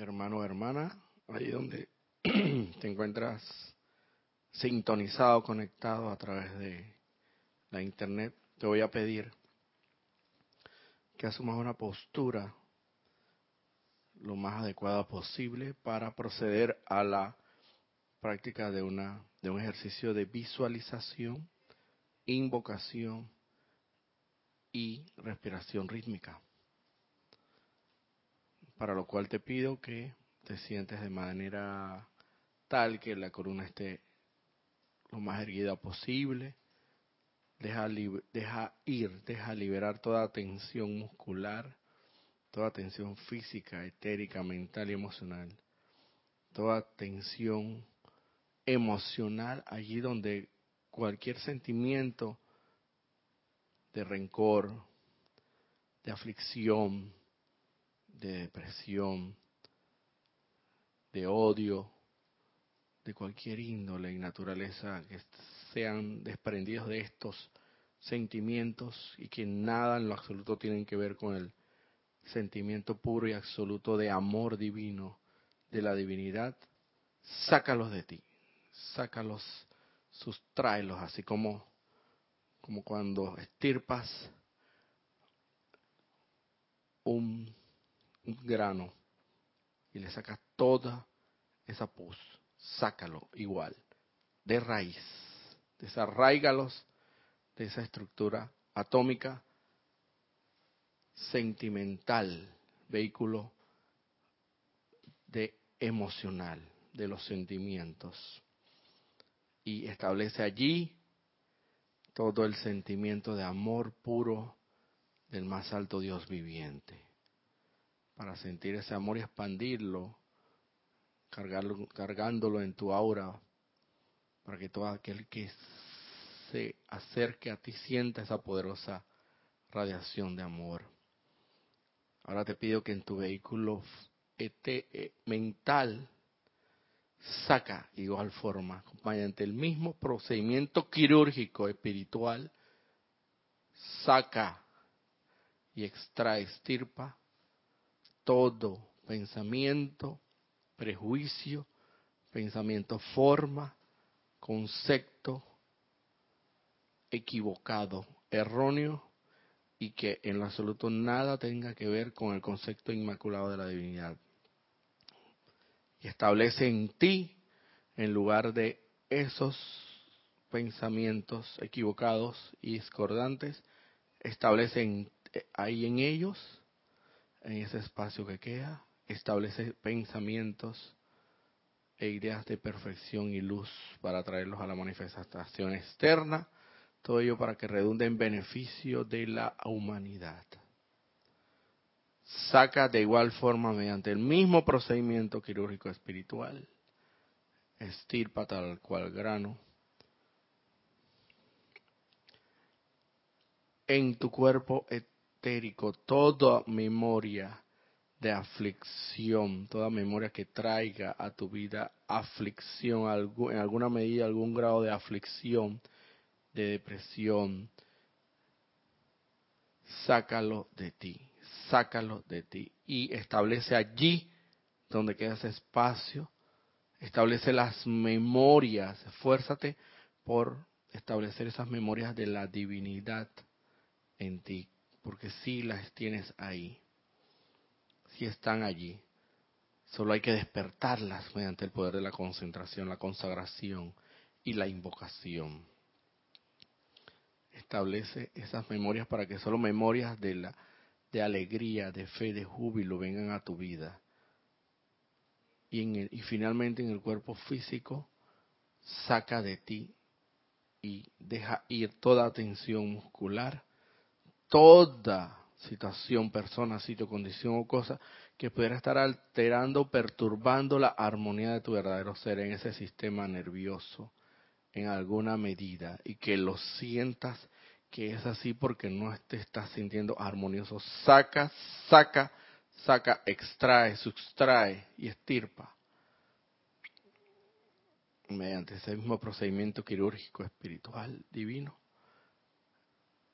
hermano hermana, ahí donde te encuentras sintonizado, conectado a través de la internet, te voy a pedir que asumas una postura lo más adecuada posible para proceder a la práctica de una de un ejercicio de visualización, invocación y respiración rítmica. Para lo cual te pido que te sientes de manera tal que la columna esté lo más erguida posible. Deja, deja ir, deja liberar toda tensión muscular, toda tensión física, etérica, mental y emocional. Toda tensión emocional allí donde cualquier sentimiento de rencor, de aflicción, de depresión, de odio, de cualquier índole y naturaleza que sean desprendidos de estos sentimientos y que nada en lo absoluto tienen que ver con el sentimiento puro y absoluto de amor divino de la divinidad, sácalos de ti, sácalos, sustráelos, así como, como cuando estirpas un, un grano y le sacas toda esa pus sácalo igual, de raíz, desarraigalos de esa estructura atómica, sentimental, vehículo de emocional, de los sentimientos. Y establece allí todo el sentimiento de amor puro del más alto Dios viviente. Para sentir ese amor y expandirlo cargarlo, cargándolo en tu aura, para que todo aquel que se acerque a ti sienta esa poderosa radiación de amor. Ahora te pido que en tu vehículo eh, mental saca igual forma, mediante el mismo procedimiento quirúrgico espiritual, saca y extrae, estirpa todo pensamiento, prejuicio, pensamiento forma, concepto equivocado, erróneo y que en lo absoluto nada tenga que ver con el concepto inmaculado de la divinidad. Y establece en ti, en lugar de esos pensamientos equivocados y discordantes, establece ahí en ellos, en ese espacio que queda, establece pensamientos e ideas de perfección y luz para traerlos a la manifestación externa, todo ello para que redunde en beneficio de la humanidad. Saca de igual forma mediante el mismo procedimiento quirúrgico espiritual, estirpa tal cual grano, en tu cuerpo toda memoria de aflicción, toda memoria que traiga a tu vida aflicción, en alguna medida, algún grado de aflicción, de depresión, sácalo de ti, sácalo de ti y establece allí donde queda ese espacio, establece las memorias, esfuérzate por establecer esas memorias de la divinidad en ti, porque sí las tienes ahí están allí. Solo hay que despertarlas mediante el poder de la concentración, la consagración y la invocación. Establece esas memorias para que solo memorias de la de alegría, de fe, de júbilo vengan a tu vida. Y, y finalmente en el cuerpo físico, saca de ti y deja ir toda tensión muscular, toda situación, persona, sitio, condición o cosa que pudiera estar alterando, perturbando la armonía de tu verdadero ser en ese sistema nervioso en alguna medida y que lo sientas que es así porque no te estás sintiendo armonioso. Saca, saca, saca, extrae, sustrae y estirpa mediante ese mismo procedimiento quirúrgico espiritual divino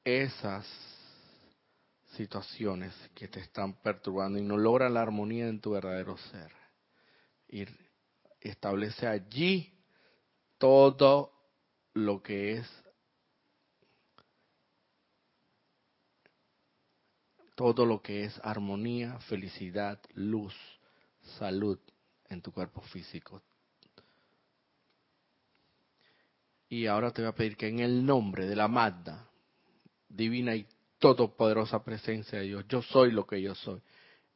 esas situaciones que te están perturbando y no logran la armonía en tu verdadero ser. Y establece allí todo lo que es todo lo que es armonía, felicidad, luz, salud en tu cuerpo físico. Y ahora te voy a pedir que en el nombre de la Magda, divina y todopoderosa presencia de Dios, yo soy lo que yo soy,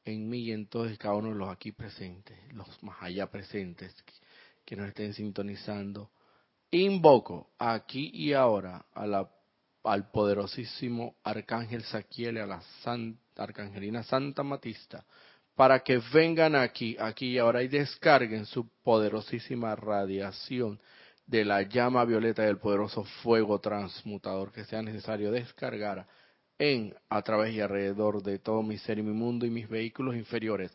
en mí y en todos y cada uno de los aquí presentes, los más allá presentes, que nos estén sintonizando, invoco aquí y ahora a la al poderosísimo Arcángel Saquiel y a la Arcangelina Santa Matista, para que vengan aquí, aquí y ahora y descarguen su poderosísima radiación de la llama violeta del poderoso fuego transmutador que sea necesario descargar en, a través y alrededor de todo mi ser y mi mundo y mis vehículos inferiores,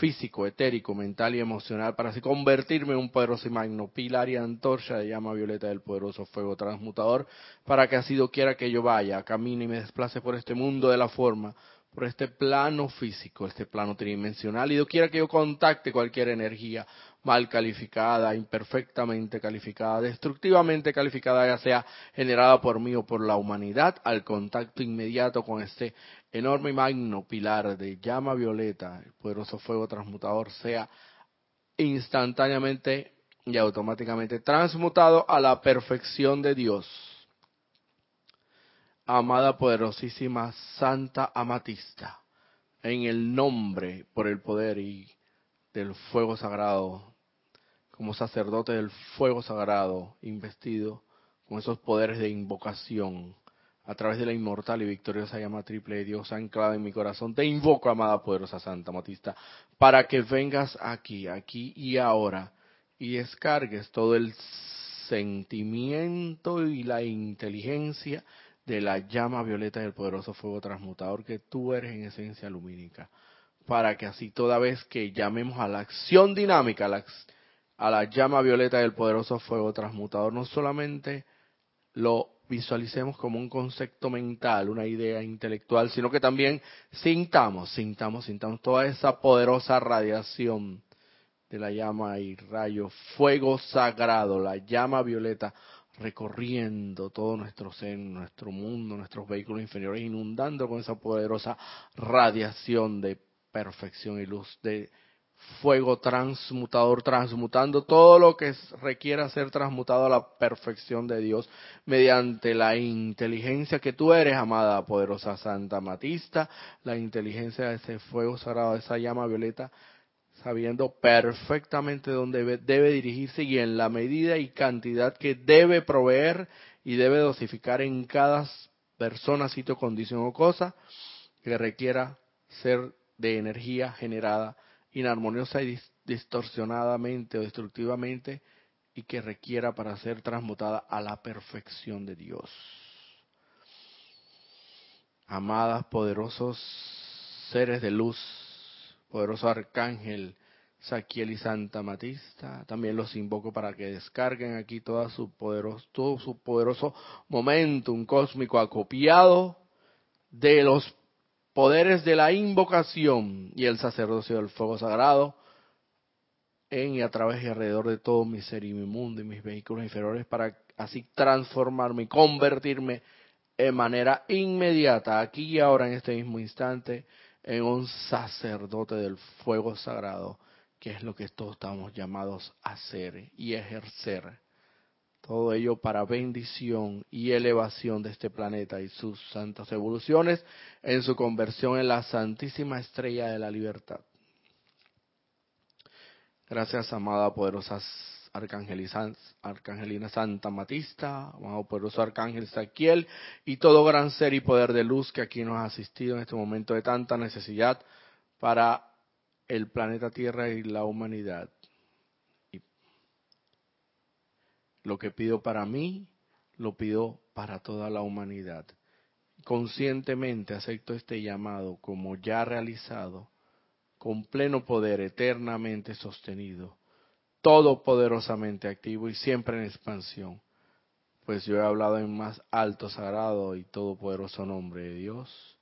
físico, etérico, mental y emocional, para así convertirme en un poderoso y magno pilar y antorcha de llama violeta del poderoso fuego transmutador, para que así quiera que yo vaya, camine y me desplace por este mundo de la forma, por este plano físico, este plano tridimensional, y quiera que yo contacte cualquier energía mal calificada, imperfectamente calificada, destructivamente calificada, ya sea generada por mí o por la humanidad, al contacto inmediato con este enorme y magno pilar de llama violeta, el poderoso fuego transmutador, sea instantáneamente y automáticamente transmutado a la perfección de Dios. Amada poderosísima Santa Amatista, en el nombre, por el poder y del fuego sagrado, como sacerdote del fuego sagrado, investido con esos poderes de invocación, a través de la inmortal y victoriosa llama triple de Dios anclada en mi corazón, te invoco, amada poderosa Santa Matista, para que vengas aquí, aquí y ahora, y descargues todo el sentimiento y la inteligencia de la llama violeta del poderoso fuego transmutador que tú eres en esencia lumínica, para que así toda vez que llamemos a la acción dinámica, a la, a la llama violeta del poderoso fuego transmutador, no solamente lo visualicemos como un concepto mental, una idea intelectual, sino que también sintamos, sintamos, sintamos toda esa poderosa radiación de la llama y rayo, fuego sagrado, la llama violeta recorriendo todo nuestro ser, nuestro mundo, nuestros vehículos inferiores, inundando con esa poderosa radiación de perfección y luz, de fuego transmutador, transmutando todo lo que requiera ser transmutado a la perfección de Dios mediante la inteligencia que tú eres, amada poderosa Santa Matista, la inteligencia de ese fuego sagrado, de esa llama violeta, sabiendo perfectamente dónde debe dirigirse y en la medida y cantidad que debe proveer y debe dosificar en cada persona, sitio, condición o cosa que requiera ser de energía generada inarmoniosa y distorsionadamente o destructivamente y que requiera para ser transmutada a la perfección de Dios. Amadas, poderosos seres de luz, poderoso arcángel Saquiel y Santa Matista, también los invoco para que descarguen aquí toda su poderoso, todo su poderoso momentum cósmico acopiado de los poderes de la invocación y el sacerdocio del fuego sagrado en y a través y alrededor de todo mi ser y mi mundo y mis vehículos inferiores para así transformarme y convertirme en manera inmediata, aquí y ahora en este mismo instante, en un sacerdote del fuego sagrado, que es lo que todos estamos llamados a hacer y ejercer todo ello para bendición y elevación de este planeta y sus santas evoluciones en su conversión en la santísima estrella de la libertad. Gracias, amada poderosa Arcangelina Santa Matista, amado poderoso Arcángel Saquiel y todo gran ser y poder de luz que aquí nos ha asistido en este momento de tanta necesidad para el planeta Tierra y la humanidad. Lo que pido para mí, lo pido para toda la humanidad. Conscientemente acepto este llamado como ya realizado, con pleno poder eternamente sostenido, todopoderosamente activo y siempre en expansión, pues yo he hablado en más alto, sagrado y todopoderoso nombre de Dios,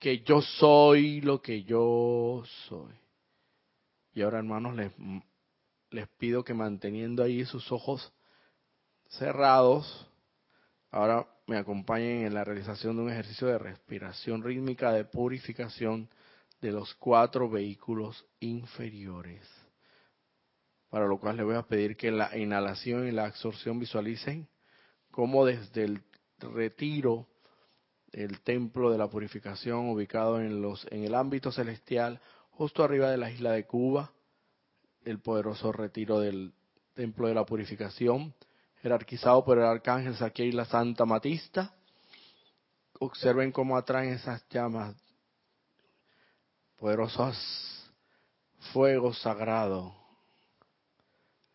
que yo soy lo que yo soy. Y ahora, hermanos, les, les pido que manteniendo ahí sus ojos cerrados, ahora me acompañen en la realización de un ejercicio de respiración rítmica de purificación de los cuatro vehículos inferiores. Para lo cual les voy a pedir que la inhalación y la absorción visualicen cómo desde el retiro el templo de la purificación ubicado en los en el ámbito celestial justo arriba de la isla de Cuba el poderoso retiro del templo de la purificación jerarquizado por el arcángel Saquiel y la Santa Matista. Observen cómo atraen esas llamas poderosos fuego sagrado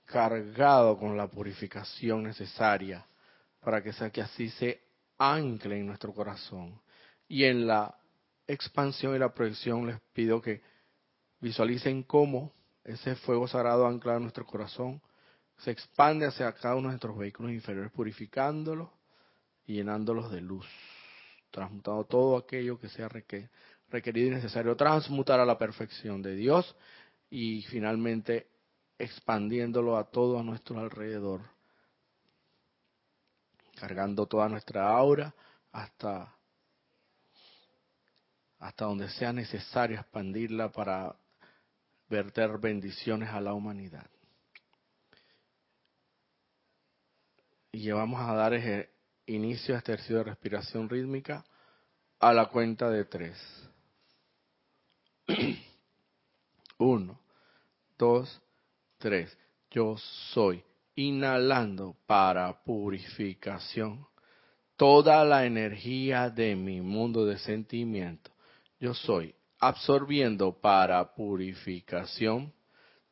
cargado con la purificación necesaria para que sea que así se ancle en nuestro corazón. Y en la expansión y la proyección les pido que visualicen cómo ese fuego sagrado anclado en nuestro corazón se expande hacia cada uno de nuestros vehículos inferiores, purificándolos y llenándolos de luz, transmutando todo aquello que sea requerido y necesario transmutar a la perfección de Dios y finalmente expandiéndolo a todo a nuestro alrededor cargando toda nuestra aura hasta, hasta donde sea necesario expandirla para verter bendiciones a la humanidad. Y vamos a dar inicio a este ejercicio de respiración rítmica a la cuenta de tres. Uno, dos, tres. Yo soy inhalando para purificación toda la energía de mi mundo de sentimiento. Yo soy absorbiendo para purificación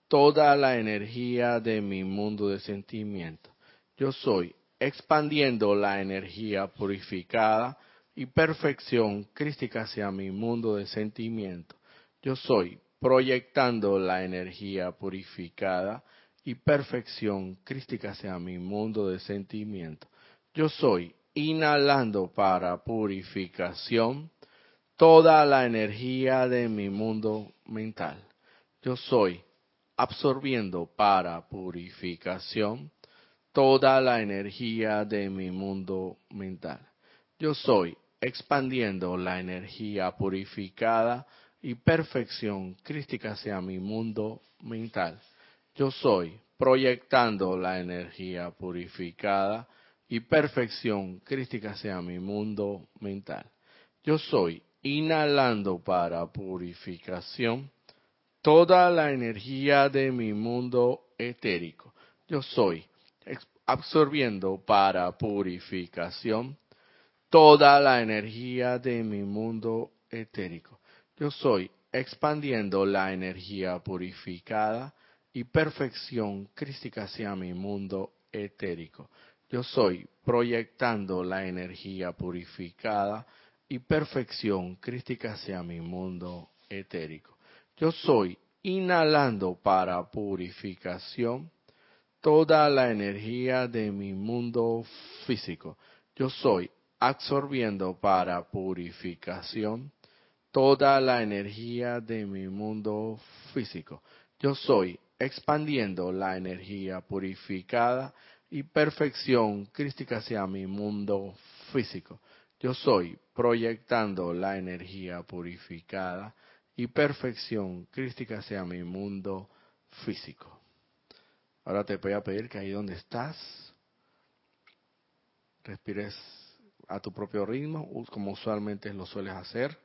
toda la energía de mi mundo de sentimiento. Yo soy expandiendo la energía purificada y perfección crística hacia mi mundo de sentimiento. Yo soy proyectando la energía purificada y perfección crística sea mi mundo de sentimiento. Yo soy inhalando para purificación toda la energía de mi mundo mental. Yo soy absorbiendo para purificación toda la energía de mi mundo mental. Yo soy expandiendo la energía purificada y perfección crística sea mi mundo mental. Yo soy proyectando la energía purificada y perfección crística sea mi mundo mental. Yo soy inhalando para purificación toda la energía de mi mundo etérico. Yo soy absorbiendo para purificación toda la energía de mi mundo etérico. Yo soy expandiendo la energía purificada y perfección crística hacia mi mundo etérico. Yo soy proyectando la energía purificada y perfección crística hacia mi mundo etérico. Yo soy inhalando para purificación toda la energía de mi mundo físico. Yo soy absorbiendo para purificación toda la energía de mi mundo físico. Yo soy expandiendo la energía purificada y perfección crística hacia mi mundo físico. Yo soy proyectando la energía purificada y perfección crística hacia mi mundo físico. Ahora te voy a pedir que ahí donde estás, respires a tu propio ritmo, como usualmente lo sueles hacer.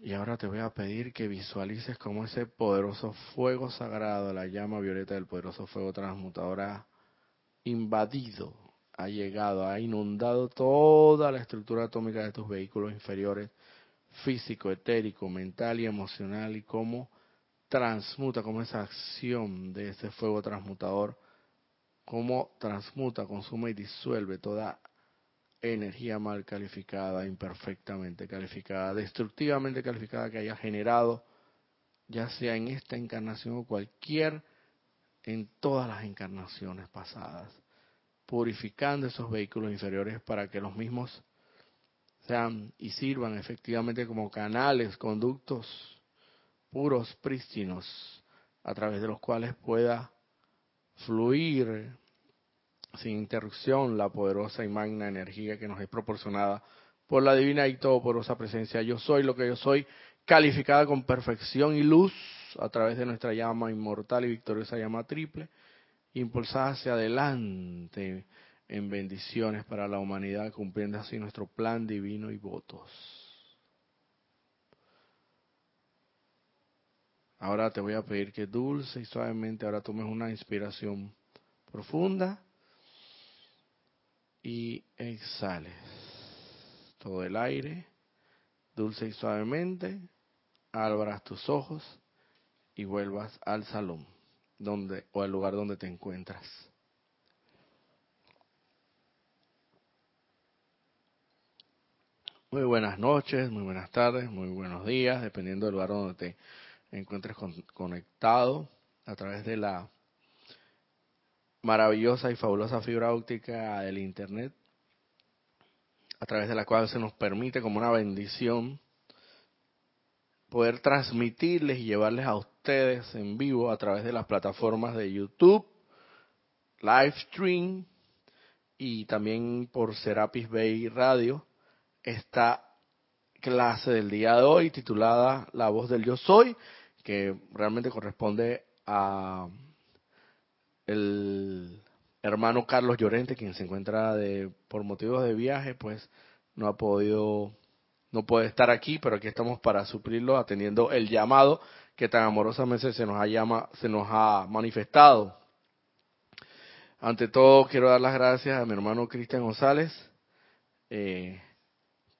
Y ahora te voy a pedir que visualices cómo ese poderoso fuego sagrado, la llama violeta del poderoso fuego transmutador, ha invadido, ha llegado, ha inundado toda la estructura atómica de tus vehículos inferiores, físico, etérico, mental y emocional, y cómo transmuta, cómo esa acción de ese fuego transmutador, cómo transmuta, consume y disuelve toda energía mal calificada, imperfectamente calificada, destructivamente calificada que haya generado, ya sea en esta encarnación o cualquier, en todas las encarnaciones pasadas, purificando esos vehículos inferiores para que los mismos sean y sirvan efectivamente como canales, conductos puros, prístinos, a través de los cuales pueda fluir sin interrupción la poderosa y magna energía que nos es proporcionada por la divina y todopoderosa presencia. Yo soy lo que yo soy, calificada con perfección y luz a través de nuestra llama inmortal y victoriosa llama triple, impulsada hacia adelante en bendiciones para la humanidad, cumpliendo así nuestro plan divino y votos. Ahora te voy a pedir que dulce y suavemente ahora tomes una inspiración profunda y exhales todo el aire, dulce y suavemente, abras tus ojos y vuelvas al salón donde o al lugar donde te encuentras. Muy buenas noches, muy buenas tardes, muy buenos días, dependiendo del lugar donde te encuentres conectado a través de la maravillosa y fabulosa fibra óptica del Internet, a través de la cual se nos permite como una bendición poder transmitirles y llevarles a ustedes en vivo a través de las plataformas de YouTube, Livestream y también por Serapis Bay Radio esta clase del día de hoy titulada La voz del yo soy, que realmente corresponde a el hermano Carlos Llorente, quien se encuentra de por motivos de viaje, pues no ha podido no puede estar aquí, pero aquí estamos para suplirlo atendiendo el llamado que tan amorosamente se nos ha llama, se nos ha manifestado. Ante todo quiero dar las gracias a mi hermano Cristian González, eh,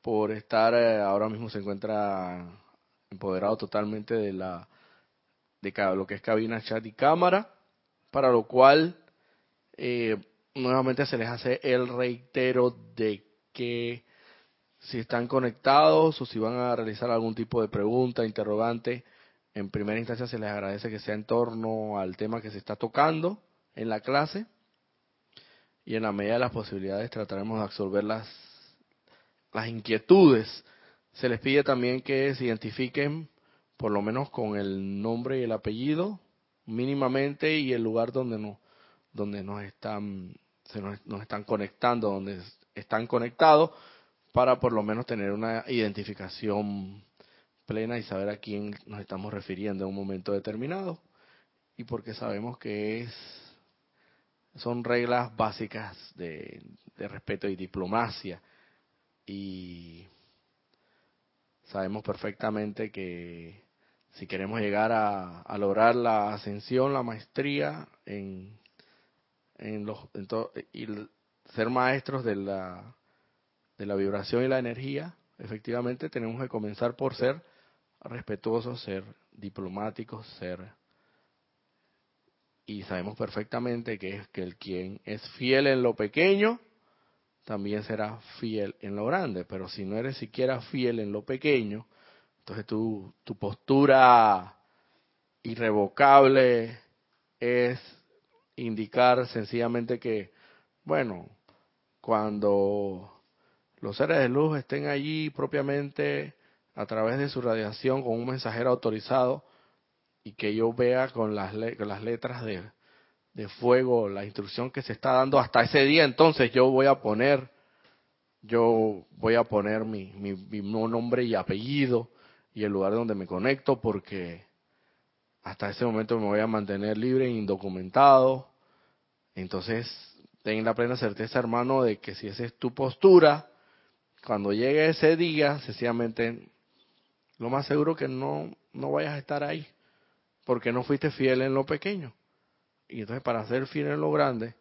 por estar eh, ahora mismo se encuentra empoderado totalmente de la de lo que es cabina, chat y cámara, para lo cual eh, nuevamente se les hace el reitero de que si están conectados o si van a realizar algún tipo de pregunta, interrogante, en primera instancia se les agradece que sea en torno al tema que se está tocando en la clase y en la medida de las posibilidades trataremos de absorber las las inquietudes. Se les pide también que se identifiquen por lo menos con el nombre y el apellido mínimamente y el lugar donde nos donde nos están se nos, están conectando, donde están conectados para por lo menos tener una identificación plena y saber a quién nos estamos refiriendo en un momento determinado. Y porque sabemos que es son reglas básicas de, de respeto y diplomacia. Y sabemos perfectamente que si queremos llegar a, lograr la ascensión, la maestría en, en los y ser maestros de la de la vibración y la energía, efectivamente tenemos que comenzar por ser respetuosos, ser diplomáticos, ser y sabemos perfectamente que es que el quien es fiel en lo pequeño también será fiel en lo grande. Pero si no eres siquiera fiel en lo pequeño, entonces tu, tu postura irrevocable es indicar sencillamente que, bueno, cuando los seres de luz estén allí propiamente a través de su radiación con un mensajero autorizado y que yo vea con las, con las letras de de fuego, la instrucción que se está dando hasta ese día, entonces yo voy a poner, yo voy a poner mi, mi, nombre y apellido y el lugar donde me conecto porque hasta ese momento me voy a mantener libre indocumentado. Entonces, ten la plena certeza, hermano, de que si esa es tu postura, cuando llegue ese día, sencillamente, lo más seguro que no, no vayas a estar ahí, porque no fuiste fiel en lo pequeño. Y entonces para ser fiel en lo grande,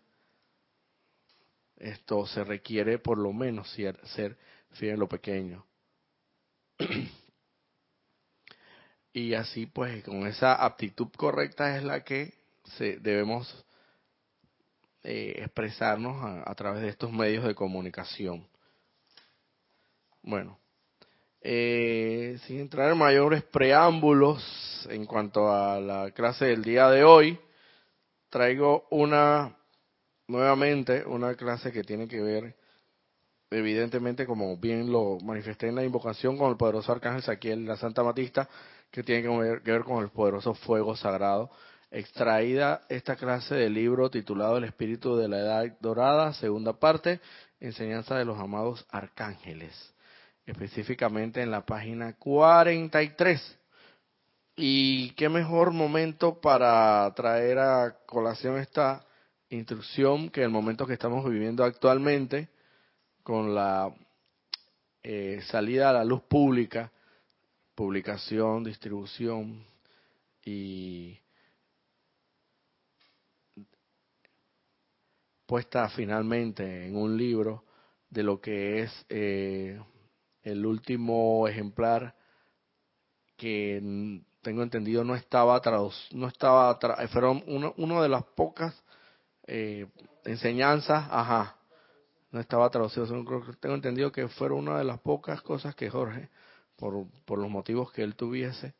esto se requiere por lo menos ser fiel en lo pequeño. y así pues con esa aptitud correcta es la que se, debemos eh, expresarnos a, través de estos medios de comunicación. Bueno, eh, sin entrar en mayores preámbulos en cuanto a la clase del día de hoy, traigo una, nuevamente, una clase que tiene que ver evidentemente, como bien lo manifesté en la invocación con el poderoso arcángel Saquiel, la Santa Matista, que tiene que ver, con el poderoso fuego sagrado. Extraída esta clase de libro titulado El Espíritu de la Edad Dorada, segunda parte, enseñanza de los amados arcángeles, específicamente en la página 43. Y qué mejor momento para traer a colación esta instrucción que el momento que estamos viviendo actualmente con la eh, salida a la luz pública, publicación, distribución y puesta finalmente en un libro de lo que es eh, el último ejemplar que tengo entendido no estaba traducido, no estaba fueron uno, uno de las pocas eh, enseñanzas, ajá, no estaba traducido, tengo entendido que fueron una de las pocas cosas que Jorge, por, por los motivos que él tuviese,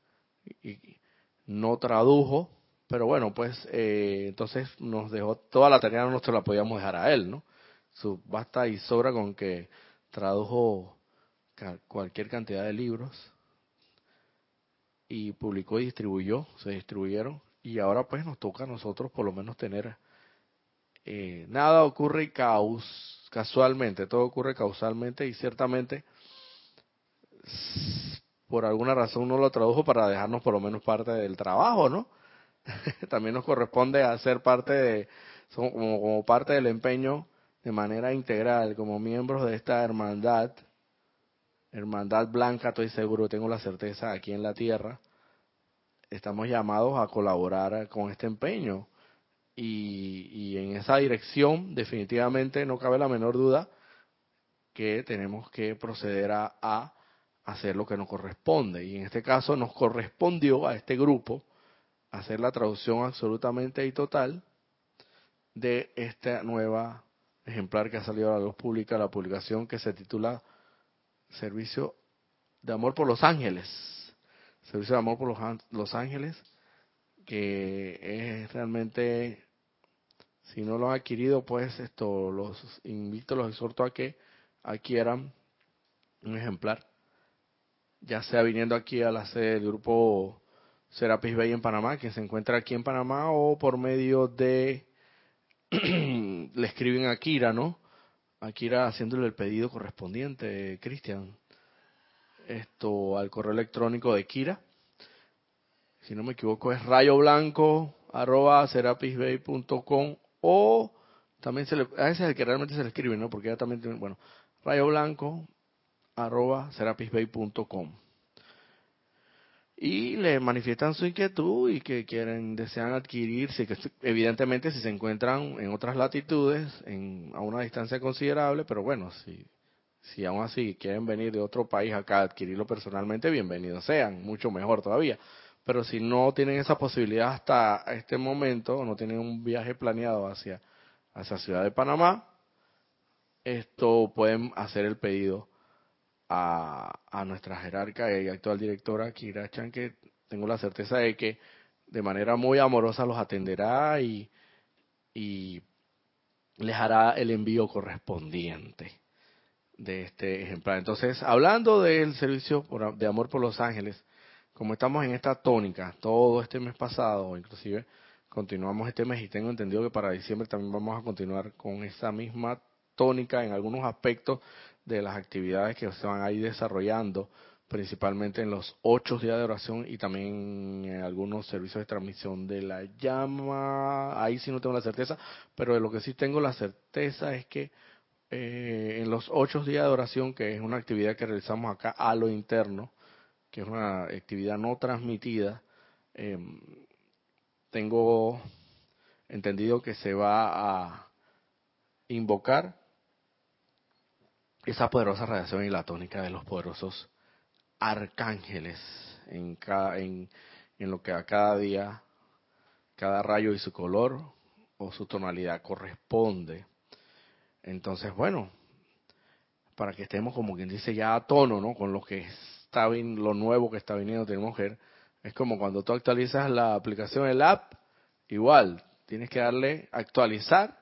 y, no tradujo, pero bueno, pues eh, entonces nos dejó toda la tarea, no la podíamos dejar a él, ¿no? Su, basta y sobra con que tradujo cualquier cantidad de libros y publicó y distribuyó, se distribuyeron y ahora pues nos toca a nosotros por lo menos tener eh, nada ocurre caus, casualmente, todo ocurre causalmente y ciertamente por alguna razón uno lo tradujo para dejarnos por lo menos parte del trabajo, ¿no? También nos corresponde hacer parte de, como, como parte del empeño de manera integral, como miembros de esta hermandad, hermandad blanca, estoy seguro, tengo la certeza, aquí en la tierra, estamos llamados a colaborar con este empeño y, en esa dirección definitivamente no cabe la menor duda que tenemos que proceder a, hacer lo que nos corresponde. Y en este caso nos correspondió a este grupo hacer la traducción absolutamente y total de esta nueva ejemplar que ha salido a la luz pública, la publicación que se titula Servicio de Amor por los Ángeles. Servicio de Amor por los, los Ángeles, que es realmente si no lo han adquirido, pues esto los invito, los exhorto a que adquieran un ejemplar, ya sea viniendo aquí a la sede del grupo Serapis Bay en Panamá, que se encuentra aquí en Panamá, o por medio de le escriben a Kira, ¿no? A Kira haciéndole el pedido correspondiente, Cristian. Esto al correo electrónico de Kira. Si no me equivoco es rayo blanco arroba serapisbay.com o también se le, a ese es el que realmente se le escribe, ¿no? Porque ya también bueno, rayo blanco arroba serapisbay.com y le manifiestan su inquietud y que quieren, desean adquirirse, que evidentemente si se encuentran en otras latitudes, en, a una distancia considerable, pero bueno, si, si aún así quieren venir de otro país acá a adquirirlo personalmente, bienvenidos sean, mucho mejor todavía. Pero si no tienen esa posibilidad hasta este momento, o no tienen un viaje planeado hacia, hacia Ciudad de Panamá, esto pueden hacer el pedido a, nuestra jerarca y actual directora Kira Chan, que tengo la certeza de que de manera muy amorosa los atenderá y, y les hará el envío correspondiente de este ejemplar. Entonces, hablando del servicio de amor por los ángeles, como estamos en esta tónica, todo este mes pasado, inclusive continuamos este mes y tengo entendido que para diciembre también vamos a continuar con esa misma tónica en algunos aspectos de las actividades que se van a ir desarrollando, principalmente en los ocho días de oración y también en algunos servicios de transmisión de la llama. Ahí sí no tengo la certeza, pero de lo que sí tengo la certeza es que eh, en los ocho días de oración, que es una actividad que realizamos acá a lo interno, que es una actividad no transmitida, em, tengo entendido que se va a invocar esa poderosa radiación y la tónica de los poderosos arcángeles en, cada, en, lo que a cada día, cada rayo y su color o su tonalidad corresponde. Entonces, bueno, para que estemos como quien dice ya a tono, ¿no? Con lo que es está lo nuevo que está viniendo tenemos que es como cuando tú actualizas la aplicación el app igual tienes que darle actualizar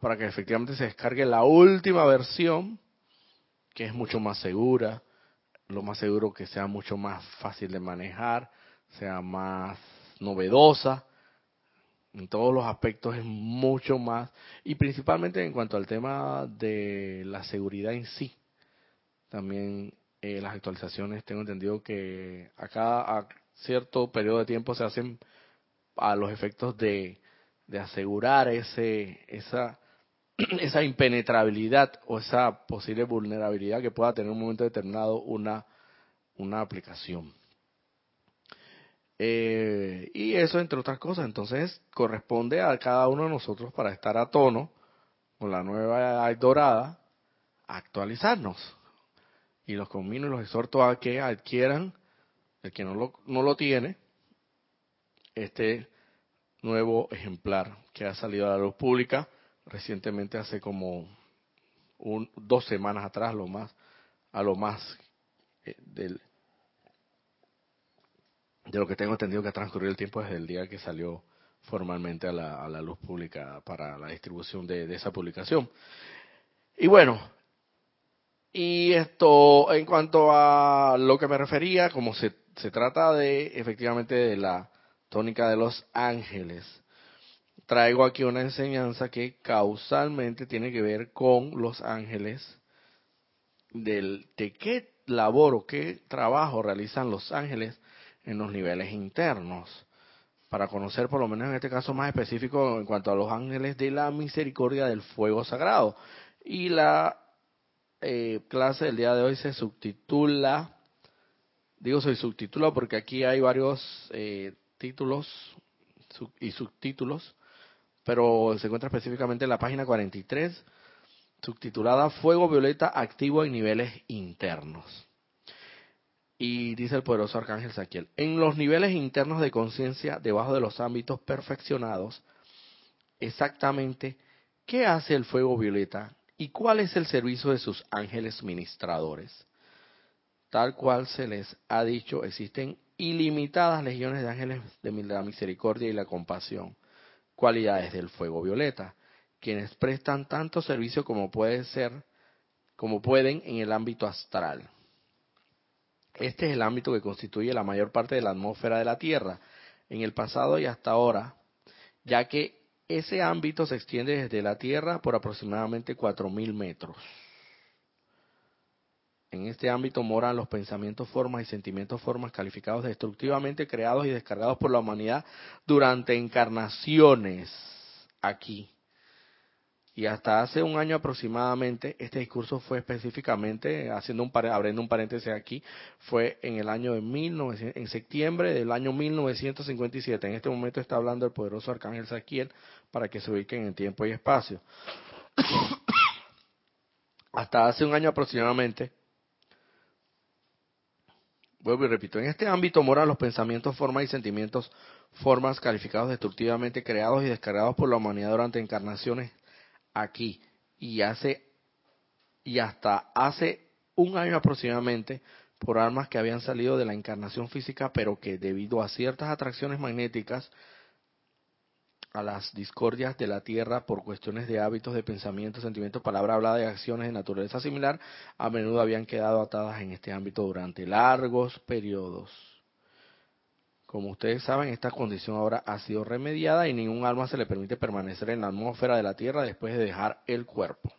para que efectivamente se descargue la última versión que es mucho más segura, lo más seguro que sea mucho más fácil de manejar, sea más novedosa, en todos los aspectos es mucho más, y principalmente en cuanto al tema de la seguridad en sí. También eh, las actualizaciones, tengo entendido que acá a cierto periodo de tiempo se hacen a los efectos de, de asegurar ese, esa, esa impenetrabilidad o esa posible vulnerabilidad que pueda tener en un momento determinado una, una aplicación. Eh, y eso entre otras cosas, entonces corresponde a cada uno de nosotros para estar a tono con la nueva dorada, actualizarnos. Y los conmino y los exhorto a que adquieran, el que no lo, no lo tiene, este nuevo ejemplar que ha salido a la luz pública recientemente hace como un, dos semanas atrás, lo más, a lo más eh, del, de lo que tengo entendido que ha el tiempo desde el día que salió formalmente a la, a la luz pública para la distribución de, esa publicación. Y bueno, y esto en cuanto a lo que me refería, como se, se trata de efectivamente de la tónica de los ángeles, traigo aquí una enseñanza que causalmente tiene que ver con los ángeles, del, de qué labor o qué trabajo realizan los ángeles en los niveles internos, para conocer por lo menos en este caso más específico en cuanto a los ángeles de la misericordia del fuego sagrado. Y la eh, clase del día de hoy se subtitula, digo se subtitula porque aquí hay varios eh, títulos y subtítulos, pero se encuentra específicamente en la página 43, subtitulada Fuego Violeta activo en niveles internos. Y dice el poderoso arcángel Saquiel, en los niveles internos de conciencia, debajo de los ámbitos perfeccionados, exactamente qué hace el fuego violeta y cuál es el servicio de sus ángeles ministradores. Tal cual se les ha dicho, existen ilimitadas legiones de ángeles de la misericordia y la compasión, cualidades del fuego violeta, quienes prestan tanto servicio como puede ser, como pueden en el ámbito astral este es el ámbito que constituye la mayor parte de la atmósfera de la Tierra en el pasado y hasta ahora, ya que ese ámbito se extiende desde la Tierra por aproximadamente 4.000 metros. En este ámbito moran los pensamientos, formas y sentimientos, formas calificados destructivamente creados y descargados por la humanidad durante encarnaciones aquí y hasta hace un año aproximadamente, este discurso fue específicamente, haciendo un abriendo un paréntesis aquí, fue en el año de 1900, en septiembre del año 1957. En este momento está hablando el poderoso arcángel Saquiel para que se ubiquen en tiempo y espacio. hasta hace un año aproximadamente, vuelvo y repito, en este ámbito moran los pensamientos, formas y sentimientos, formas calificados destructivamente creados y descargados por la humanidad durante encarnaciones aquí y hace y hasta hace un año aproximadamente por armas que habían salido de la encarnación física, pero que debido a ciertas atracciones magnéticas a las discordias de la Tierra por cuestiones de hábitos, de pensamientos, sentimientos, palabra hablada y acciones de naturaleza similar, a menudo habían quedado atadas en este ámbito durante largos periodos. Como ustedes saben, esta condición ahora ha sido remediada y ningún alma se le permite permanecer en la atmósfera de la Tierra después de dejar el cuerpo.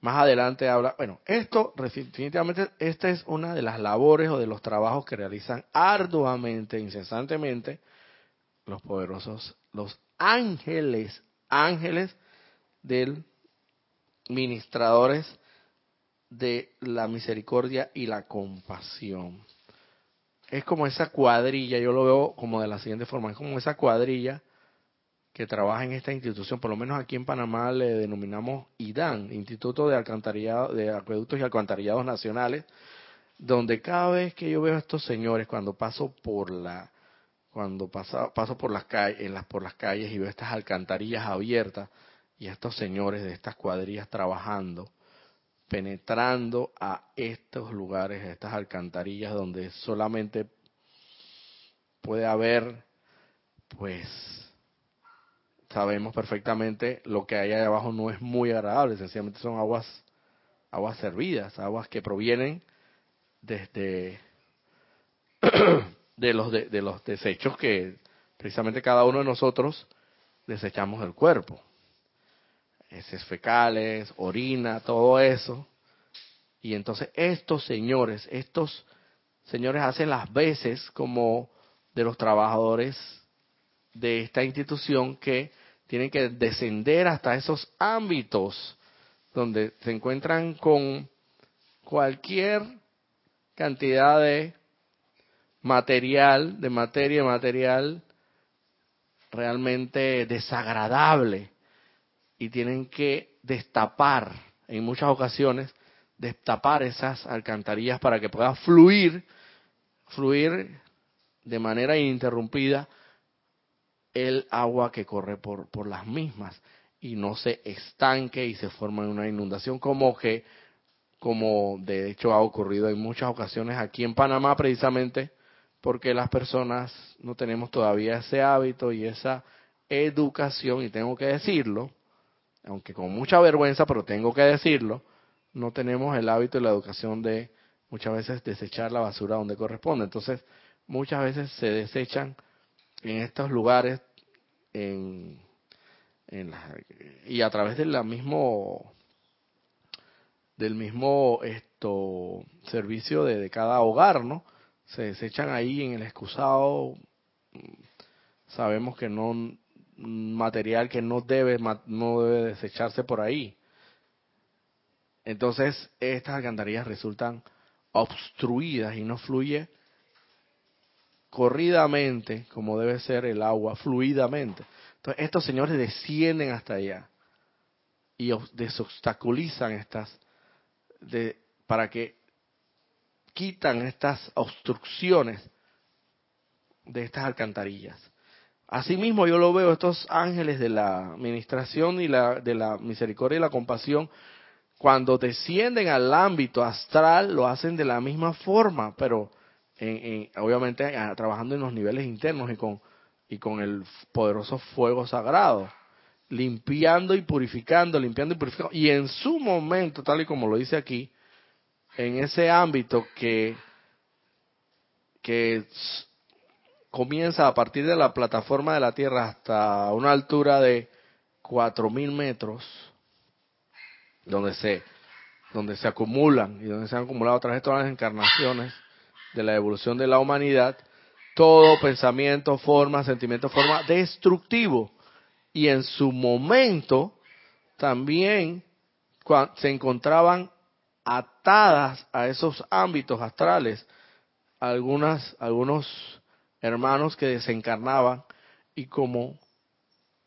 Más adelante habla, bueno, esto definitivamente, esta es una de las labores o de los trabajos que realizan arduamente, incesantemente, los poderosos, los ángeles, ángeles del ministradores de la misericordia y la compasión. Es como esa cuadrilla, yo lo veo como de la siguiente forma, es como esa cuadrilla que trabaja en esta institución, por lo menos aquí en Panamá le denominamos IDAN, Instituto de Alcantarillado, de Acueductos y Alcantarillados Nacionales, donde cada vez que yo veo a estos señores cuando paso por la cuando paso, paso por las calles en las por las calles y veo estas alcantarillas abiertas y estos señores de estas cuadrillas trabajando penetrando a estos lugares, a estas alcantarillas donde solamente puede haber, pues, sabemos perfectamente lo que hay ahí abajo no es muy agradable, sencillamente son aguas aguas servidas, aguas que provienen desde de los de, los desechos que precisamente cada uno de nosotros desechamos del cuerpo. Heces fecales, orina, todo eso. Y entonces estos señores, estos señores hacen las veces como de los trabajadores de esta institución que tienen que descender hasta esos ámbitos donde se encuentran con cualquier cantidad de material, de materia material realmente desagradable. Y tienen que destapar en muchas ocasiones destapar esas alcantarillas para que pueda fluir fluir de manera ininterrumpida el agua que corre por, por las mismas. Y no se estanque y se forma una inundación como que como de hecho ha ocurrido en muchas ocasiones aquí en Panamá precisamente porque las personas no tenemos todavía ese hábito y esa educación y tengo que decirlo aunque con mucha vergüenza pero tengo que decirlo no tenemos el hábito y la educación de muchas veces desechar la basura donde corresponde entonces muchas veces se desechan en estos lugares en, y a través del mismo del mismo esto servicio de, cada hogar, ¿no? Se desechan ahí en el excusado, sabemos que no material que no debe no debe desecharse por ahí. Entonces, estas alcantarillas resultan obstruidas y no fluye corridamente, como debe ser el agua, fluidamente. Entonces, estos señores descienden hasta allá y desobstaculizan estas, de, para que quitan estas obstrucciones de estas alcantarillas. Asimismo, yo lo veo, estos ángeles de la administración y la, de la misericordia y la compasión, cuando descienden al ámbito astral, lo hacen de la misma forma, pero obviamente ah, trabajando en los niveles internos y con, y con el poderoso fuego sagrado, limpiando y purificando, limpiando y purificando. Y en su momento, tal y como lo dice aquí, en ese ámbito que, que comienza a partir de la plataforma de la Tierra hasta una altura de cuatro mil metros, donde se, donde se acumulan y donde se han acumulado de todas las encarnaciones, de la evolución de la humanidad, todo pensamiento, forma, sentimiento, forma destructivo. Y en su momento también se encontraban atadas a esos ámbitos astrales algunas, algunos hermanos que desencarnaban y como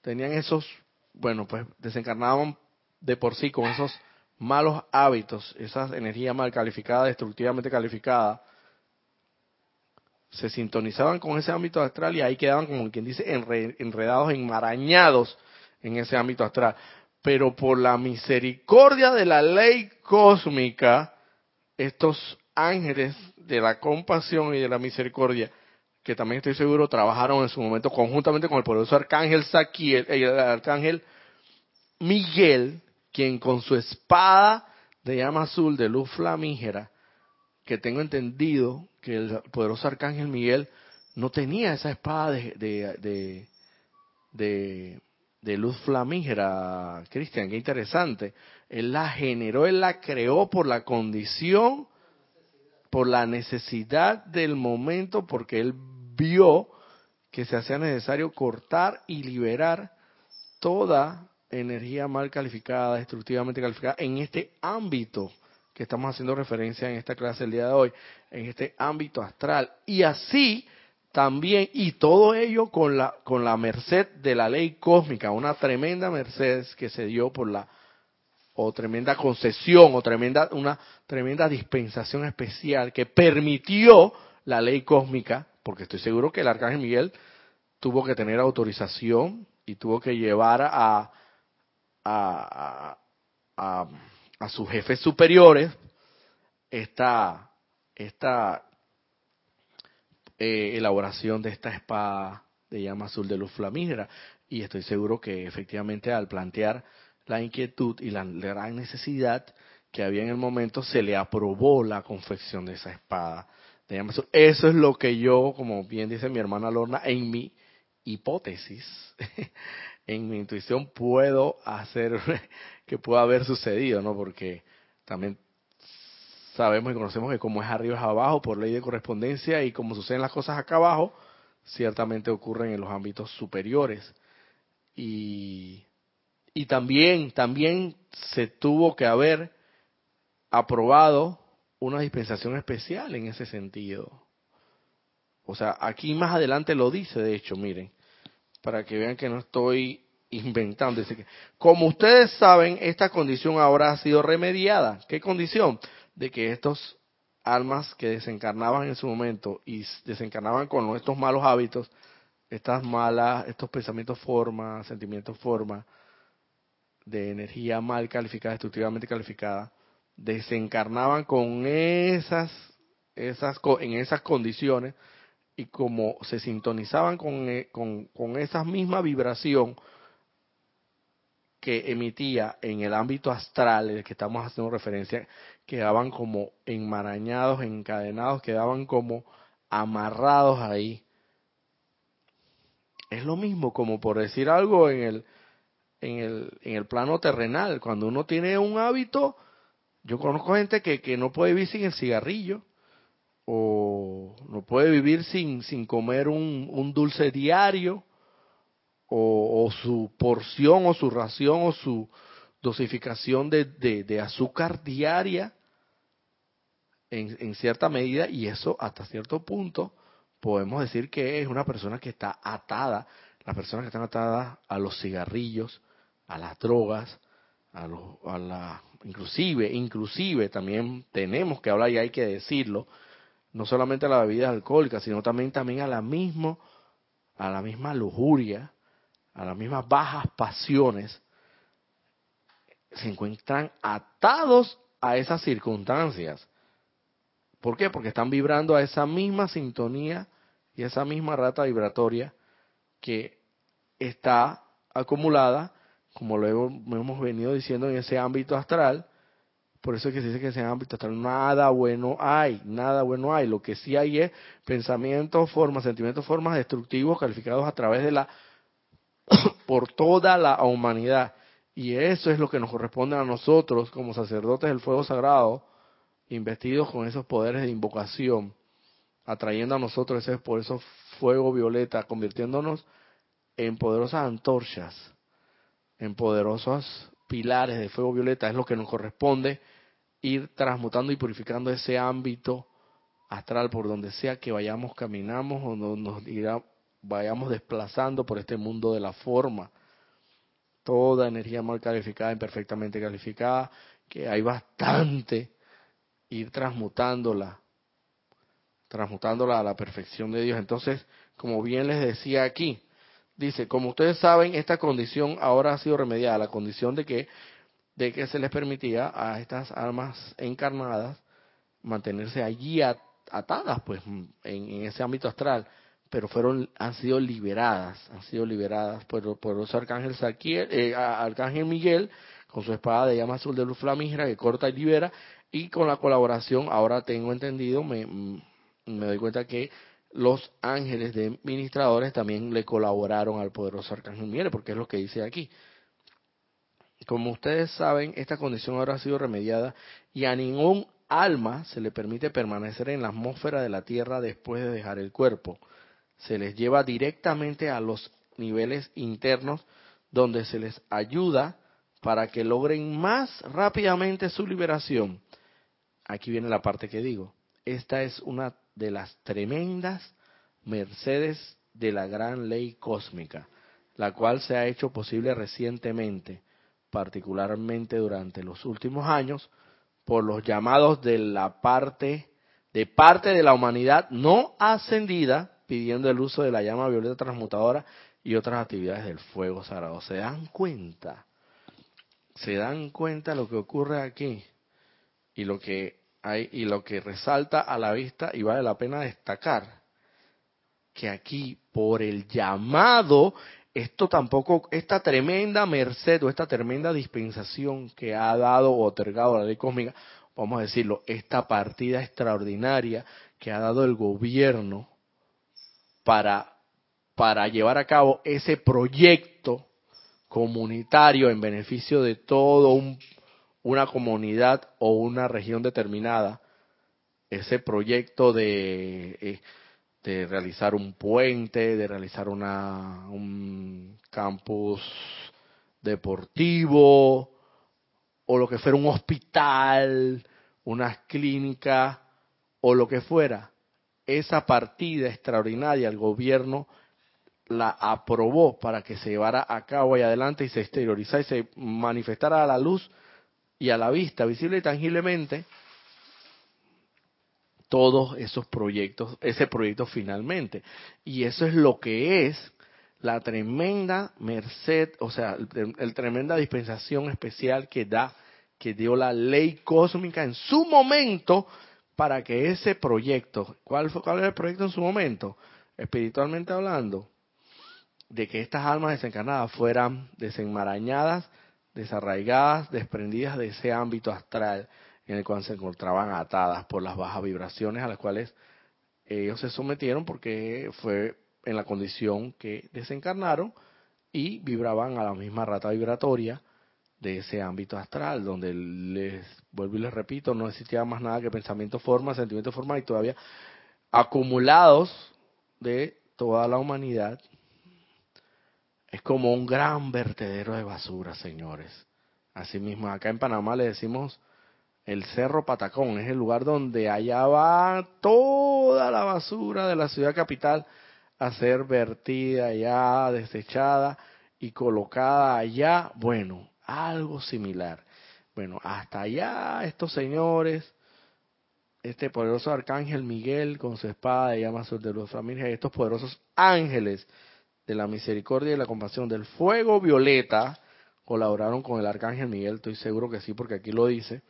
tenían esos, bueno, pues desencarnaban de por sí con esos malos hábitos, esa energía mal calificada, destructivamente calificada, se sintonizaban con ese ámbito astral y ahí quedaban, como quien dice, enredados, enmarañados en ese ámbito astral. Pero por la misericordia de la ley cósmica, estos ángeles de la compasión y de la misericordia, que también estoy seguro trabajaron en su momento conjuntamente con el poderoso arcángel Saquiel, el arcángel Miguel, quien con su espada de llama azul de luz flamígera, que tengo entendido que el poderoso arcángel Miguel no tenía esa espada de, de, de, luz flamígera, Cristian, qué interesante. Él la generó, él la creó por la condición, por la necesidad del momento, porque él vio que se hacía necesario cortar y liberar toda energía mal calificada, destructivamente calificada en este ámbito que estamos haciendo referencia en esta clase el día de hoy, en este ámbito astral. Y así también, y todo ello con la, con la merced de la ley cósmica, una tremenda merced que se dio por la, o tremenda concesión, o tremenda, una tremenda dispensación especial que permitió la ley cósmica, porque estoy seguro que el arcángel Miguel tuvo que tener autorización y tuvo que llevar a, a, a a sus jefes superiores esta, esta eh, elaboración de esta espada de llama azul de luz flamígera. Y estoy seguro que efectivamente al plantear la inquietud y la gran necesidad que había en el momento, se le aprobó la confección de esa espada. Eso es lo que yo, como bien dice mi hermana Lorna, en mi hipótesis, en mi intuición puedo hacer que pueda haber sucedido, ¿no? Porque también sabemos y conocemos que como es arriba es abajo por ley de correspondencia y como suceden las cosas acá abajo, ciertamente ocurren en los ámbitos superiores. Y, y también, también se tuvo que haber aprobado una dispensación especial en ese sentido. O sea, aquí más adelante lo dice, de hecho, miren, para que vean que no estoy inventando. Como ustedes saben, esta condición ahora ha sido remediada. ¿Qué condición? De que estos almas que desencarnaban en su momento y desencarnaban con estos malos hábitos, estas malas, estos pensamientos forma, sentimientos forma, de energía mal calificada, destructivamente calificada, desencarnaban con esas, esas, en esas condiciones y como se sintonizaban con, eh, con, con esa misma vibración que emitía en el ámbito astral, el que estamos haciendo referencia, quedaban como enmarañados, encadenados, quedaban como amarrados ahí. Es lo mismo como por decir algo en el, en el, en el plano terrenal. Cuando uno tiene un hábito, yo conozco gente que, que no puede vivir sin el cigarrillo o no puede vivir sin, sin comer un, un dulce diario o, su porción o su ración o su dosificación de, de, azúcar diaria en, en, cierta medida y eso hasta cierto punto podemos decir que es una persona que está atada, las personas que están atadas a los cigarrillos, a las drogas, a, los, a la inclusive, inclusive también tenemos que hablar y hay que decirlo, no solamente a la bebida alcohólica, sino también, también a la misma, a la misma lujuria, a las mismas bajas pasiones, se encuentran atados a esas circunstancias. ¿Por qué? Porque están vibrando a esa misma sintonía y esa misma rata vibratoria que está acumulada, como lo hemos venido diciendo en ese ámbito astral, por eso es que se dice que en ese ámbito astral nada bueno hay, nada bueno hay. Lo que sí hay es pensamientos, formas, sentimientos, formas destructivos calificados a través de la por toda la humanidad. Y eso es lo que nos corresponde a nosotros como sacerdotes del fuego sagrado, investidos con esos poderes de invocación, atrayendo a nosotros ese por eso fuego violeta, convirtiéndonos en poderosas antorchas, en poderosos pilares de fuego violeta, es lo que nos corresponde ir transmutando y purificando ese ámbito astral por donde sea que vayamos, caminamos o nos irá, vayamos desplazando por este mundo de la forma. Toda energía mal calificada, imperfectamente calificada, que hay bastante, ir transmutándola, transmutándola a la perfección de Dios. Entonces, como bien les decía aquí, dice, como ustedes saben, esta condición ahora ha sido remediada, la condición de que, de que se les permitía a estas almas encarnadas mantenerse allí atadas, pues, en, en ese ámbito astral pero fueron han sido liberadas, han sido liberadas por, por los arcángel eh, arcángel Miguel con su espada de llama azul de luz flamígera que corta y libera y con la colaboración, ahora tengo entendido, me, mm, me doy cuenta que los ángeles de ministradores también le colaboraron al poderoso arcángel Miguel, porque es lo que dice aquí. Como ustedes saben, esta condición ahora ha sido remediada y a ningún alma se le permite permanecer en la atmósfera de la Tierra después de dejar el cuerpo se les lleva directamente a los niveles internos donde se les ayuda para que logren más rápidamente su liberación. Aquí viene la parte que digo. Esta es una de las tremendas mercedes de la gran ley cósmica, la cual se ha hecho posible recientemente, particularmente durante los últimos años, por los llamados de la parte de parte de la humanidad no ascendida pidiendo el uso de la llama violeta transmutadora y otras actividades del fuego sagrado. ¿Se dan cuenta? ¿Se dan cuenta lo que ocurre aquí? Y lo que hay y lo que resalta a la vista y vale la pena destacar que aquí por el llamado esto tampoco, esta tremenda merced o esta tremenda dispensación que ha dado o otorgado la ley cósmica, vamos a decirlo, esta partida extraordinaria que ha dado el gobierno para, llevar a cabo ese proyecto comunitario en beneficio de todo una comunidad o una región determinada, ese proyecto de, eh, de realizar un puente, de realizar una, un campus deportivo, o lo que fuera un hospital, unas clínicas, o lo que fuera. Esa partida extraordinaria el gobierno la aprobó para que se llevara a cabo y adelante y se exteriorizara y se manifestara a la luz y a la vista, visible y tangiblemente, todos esos proyectos, ese proyecto finalmente. Y eso es lo que es la tremenda merced, o sea, el, tremenda dispensación especial que da, que dio la ley cósmica en su momento para que ese proyecto, ¿cuál fue cuál era el proyecto en su momento? Espiritualmente hablando, de que estas almas desencarnadas fueran desenmarañadas, desarraigadas, desprendidas de ese ámbito astral en el cual se encontraban atadas por las bajas vibraciones a las cuales ellos se sometieron porque fue en la condición que desencarnaron y vibraban a la misma rata vibratoria de ese ámbito astral, donde les vuelvo y les repito, no existía más nada que pensamiento forma, sentimiento forma y todavía acumulados de toda la humanidad es como un gran vertedero de basura, señores. Asimismo, acá en Panamá le decimos el Cerro Patacón, es el lugar donde allá va toda la basura de la ciudad capital a ser vertida allá, desechada y colocada allá. Bueno, algo similar. Bueno, hasta allá estos señores, este poderoso arcángel Miguel con su espada de llama de los familias, estos poderosos ángeles de la misericordia y la compasión del fuego violeta colaboraron con el arcángel Miguel, estoy seguro que sí, porque aquí lo dice.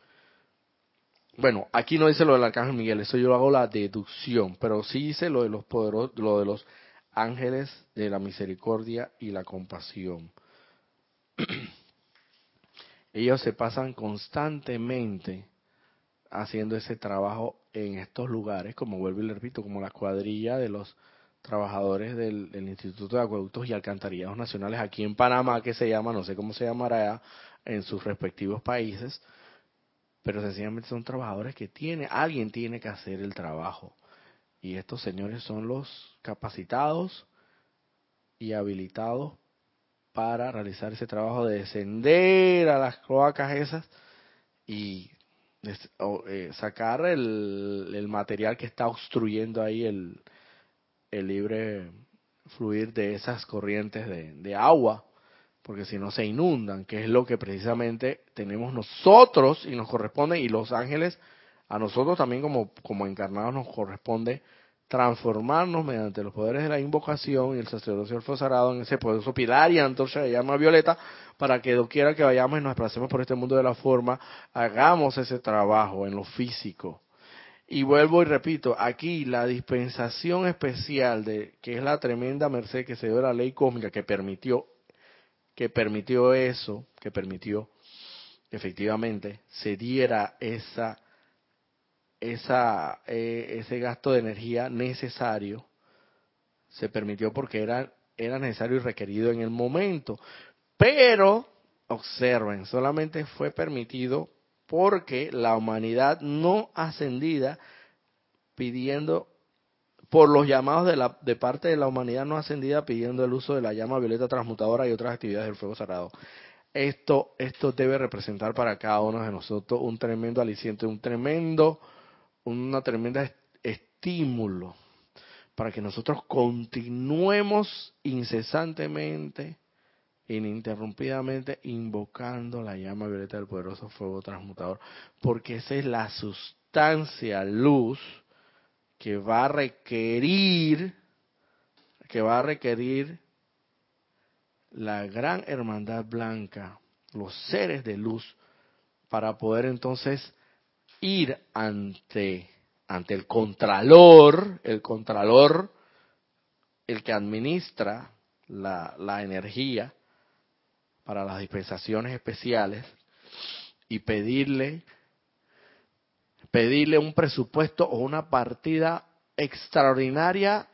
Bueno, aquí no dice lo del arcángel Miguel, eso yo hago la deducción, pero sí dice lo de los poderosos, lo de los ángeles de la misericordia y la compasión. Ellos se pasan constantemente haciendo ese trabajo en estos lugares, como vuelvo y le repito, como la cuadrilla de los trabajadores del, Instituto de Acueductos y Alcantarillados Nacionales aquí en Panamá, que se llama, no sé cómo se llamará en sus respectivos países, pero sencillamente son trabajadores que tiene, alguien tiene que hacer el trabajo. Y estos señores son los capacitados y habilitados para realizar ese trabajo de descender a las cloacas esas y eh, sacar el, material que está obstruyendo ahí el, el libre fluir de esas corrientes de, agua, porque si no se inundan, que es lo que precisamente tenemos nosotros y nos corresponde, y los ángeles, a nosotros también como, como encarnados nos corresponde transformarnos mediante los poderes de la invocación y el sacerdocio del en ese poderoso pilar y antorcha de llama violeta para que doquiera que vayamos y nos desplacemos por este mundo de la forma, hagamos ese trabajo en lo físico. Y vuelvo y repito, aquí la dispensación especial de que es la tremenda merced que se dio a la ley cósmica que permitió que permitió eso, que permitió efectivamente se diera esa esa eh, ese gasto de energía necesario se permitió porque era era necesario y requerido en el momento. Pero observen, solamente fue permitido porque la humanidad no ascendida pidiendo por los llamados de, la, de parte de la humanidad no ascendida pidiendo el uso de la llama violeta transmutadora y otras actividades del fuego sagrado. Esto, esto debe representar para cada uno de nosotros un tremendo aliciente, un tremendo, una tremenda estímulo para que nosotros continuemos incesantemente ininterrumpidamente invocando la llama violeta del poderoso fuego transmutador, porque esa es la sustancia luz que va a requerir, que va a requerir la gran hermandad blanca, los seres de luz, para poder entonces ir ante, ante el contralor, el contralor, el que administra la, la energía para las dispensaciones especiales y pedirle pedirle un presupuesto o una partida extraordinaria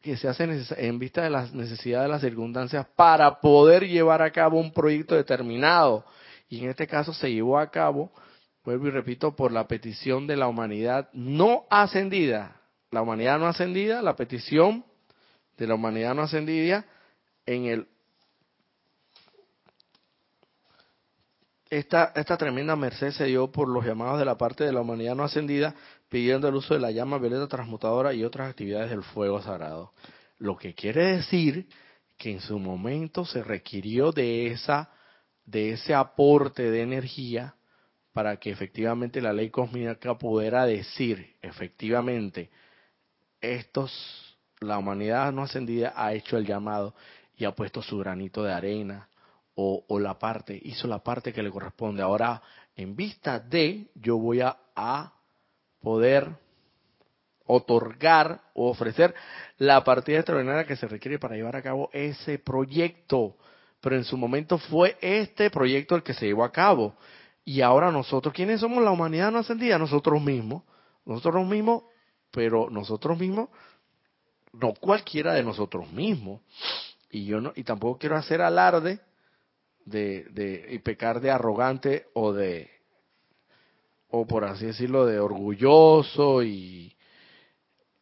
que se hace en vista de las necesidades de las circunstancias para poder llevar a cabo un proyecto determinado. Y en este caso se llevó a cabo, vuelvo y repito, por la petición de la humanidad no ascendida. La humanidad no ascendida, la petición de la humanidad no ascendida en el esta, esta tremenda merced se dio por los llamados de la parte de la humanidad no ascendida, pidiendo el uso de la llama violeta transmutadora y otras actividades del fuego sagrado. Lo que quiere decir que en su momento se requirió de esa de ese aporte de energía para que efectivamente la ley cósmica pudiera decir, efectivamente, estos, la humanidad no ascendida ha hecho el llamado y ha puesto su granito de arena, o, la parte, hizo la parte que le corresponde. Ahora, en vista de, yo voy a, a poder otorgar o ofrecer la partida extraordinaria que se requiere para llevar a cabo ese proyecto. Pero en su momento fue este proyecto el que se llevó a cabo. Y ahora nosotros, ¿quiénes somos la humanidad no ascendida? Nosotros mismos. Nosotros mismos, pero nosotros mismos, no cualquiera de nosotros mismos. Y yo no, y tampoco quiero hacer alarde de, de, y pecar de arrogante o de, o por así decirlo, de orgulloso y,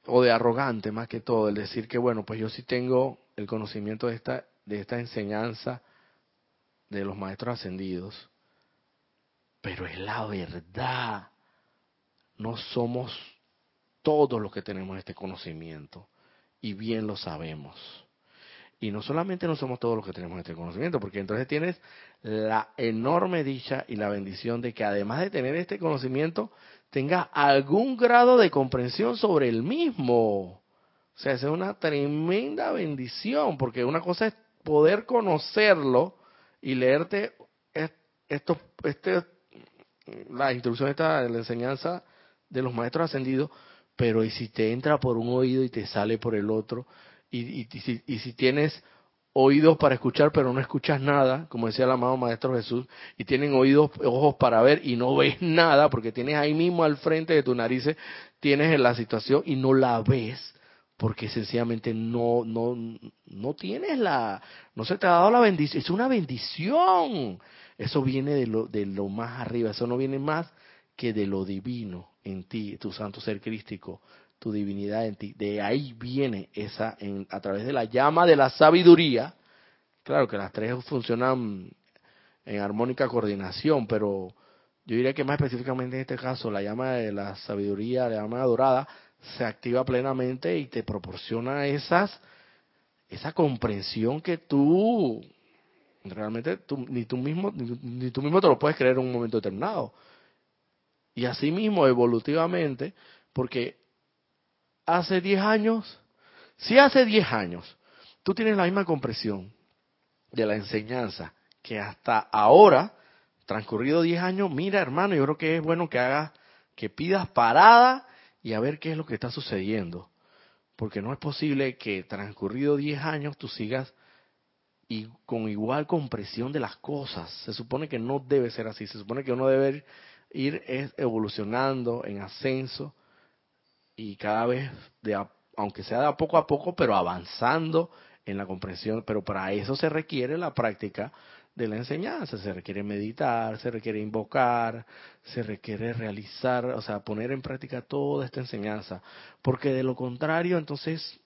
o de arrogante más que todo, el decir que bueno, pues yo sí tengo el conocimiento de esta, de esta enseñanza de los maestros ascendidos, pero es la verdad, no somos todos los que tenemos este conocimiento y bien lo sabemos. Y no solamente no somos todos los que tenemos este conocimiento, porque entonces tienes la enorme dicha y la bendición de que además de tener este conocimiento, tengas algún grado de comprensión sobre el mismo. O sea, es una tremenda bendición, porque una cosa es poder conocerlo y leerte esto, este, la instrucción esta de la enseñanza de los maestros ascendidos, pero y si te entra por un oído y te sale por el otro, y, si, y si tienes oídos para escuchar pero no escuchas nada, como decía el amado Maestro Jesús, y tienen oídos, ojos para ver y no ves nada, porque tienes ahí mismo al frente de tu narices, tienes la situación y no la ves, porque sencillamente no, no, no tienes la, no se te ha dado la bendición, es una bendición, eso viene de lo, de lo más arriba, eso no viene más que de lo divino en ti, tu santo ser crístico, tu divinidad en ti. De ahí viene esa, en, a través de la llama de la sabiduría. Claro que las tres funcionan en armónica coordinación, pero yo diría que más específicamente en este caso, la llama de la sabiduría, la llama dorada, se activa plenamente y te proporciona esas, esa comprensión que tú realmente tú, ni tú mismo ni, tú mismo te lo puedes creer en un momento determinado. Y así mismo evolutivamente, porque hace 10 años, si hace 10 años tú tienes la misma comprensión de la enseñanza que hasta ahora, transcurrido 10 años, mira hermano, yo creo que es bueno que hagas, que pidas parada y a ver qué es lo que está sucediendo. Porque no es posible que transcurrido 10 años tú sigas y con igual comprensión de las cosas. Se supone que no debe ser así, se supone que uno debe ir evolucionando en ascenso y cada vez, aunque sea de poco a poco, pero avanzando en la comprensión, pero para eso se requiere la práctica de la enseñanza, se requiere meditar, se requiere invocar, se requiere realizar, o sea, poner en práctica toda esta enseñanza, porque de lo contrario, entonces,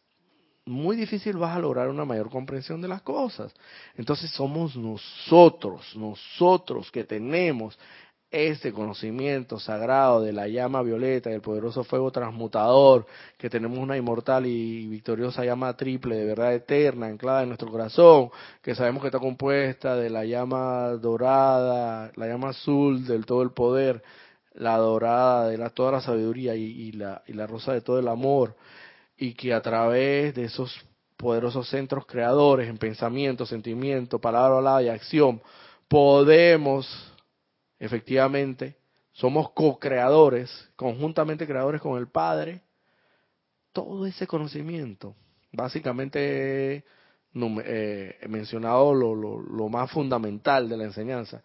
muy difícil vas a lograr una mayor comprensión de las cosas. Entonces somos nosotros, nosotros que tenemos este conocimiento sagrado de la llama violeta y el poderoso fuego transmutador, que tenemos una inmortal y victoriosa llama triple de verdad eterna anclada en nuestro corazón, que sabemos que está compuesta de la llama dorada, la llama azul del todo el poder, la dorada de la, toda la sabiduría y, la, y la rosa de todo el amor, y que a través de esos poderosos centros creadores en pensamiento, sentimiento, palabra hablada y acción, podemos efectivamente, somos co-creadores, conjuntamente creadores con el Padre, todo ese conocimiento, básicamente eh, mencionado lo, lo más fundamental de la enseñanza.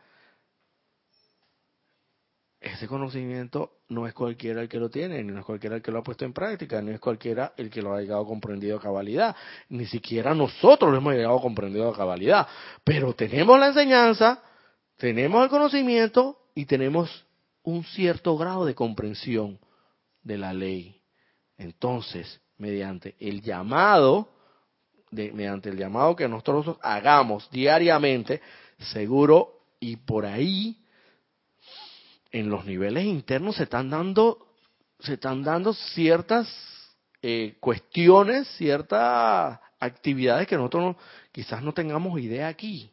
Ese conocimiento no es cualquiera el que lo tiene, ni no es cualquiera el que lo ha puesto en práctica, ni es cualquiera el que lo ha llegado comprendido a cabalidad. Ni siquiera nosotros lo hemos llegado comprendido a cabalidad. Pero tenemos la enseñanza, tenemos el conocimiento y tenemos un cierto grado de comprensión de la ley. Entonces, mediante el llamado, de, mediante el llamado que nosotros hagamos diariamente, seguro y por ahí en los niveles internos se están dando, se están dando ciertas eh, cuestiones, ciertas actividades que nosotros quizás no tengamos idea aquí,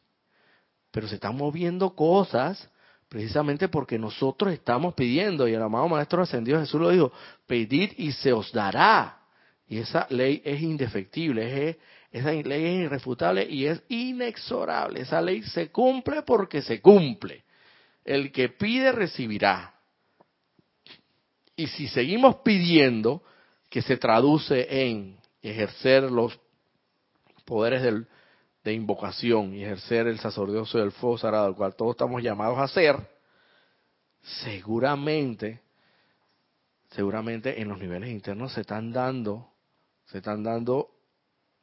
pero se están moviendo cosas precisamente porque nosotros estamos pidiendo, y el amado Maestro Ascendido Jesús lo dijo, pedid y se os dará. Y esa ley es indefectible, es, esa ley es irrefutable y es inexorable. Esa ley se cumple porque se cumple. El que pide recibirá. Y si seguimos pidiendo, que se traduce en ejercer los poderes de invocación y ejercer el sacerdocio del fuego sagrado, al cual todos estamos llamados a hacer, seguramente, seguramente en los niveles internos se están dando, se están dando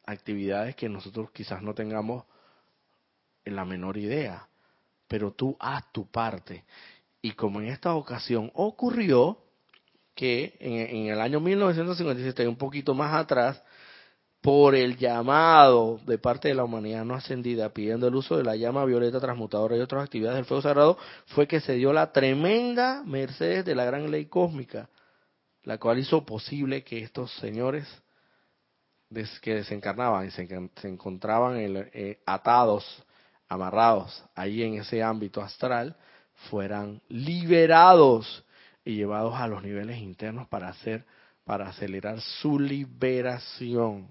actividades que nosotros quizás no tengamos en la menor idea pero tú haz tu parte. Y como en esta ocasión ocurrió que en, el año 1957, un poquito más atrás, por el llamado de parte de la humanidad no ascendida pidiendo el uso de la llama violeta transmutadora y otras actividades del fuego sagrado, fue que se dio la tremenda merced de la gran ley cósmica, la cual hizo posible que estos señores que desencarnaban y se, encontraban eh, atados amarrados ahí en ese ámbito astral, fueran liberados y llevados a los niveles internos para hacer, para acelerar su liberación.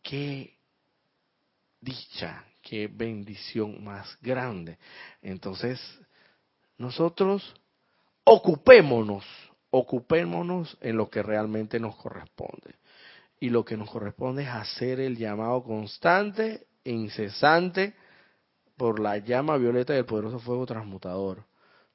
Qué dicha, qué bendición más grande. Entonces, nosotros ocupémonos, ocupémonos en lo que realmente nos corresponde. Y lo que nos corresponde es hacer el llamado constante e incesante por la llama violeta del poderoso fuego transmutador.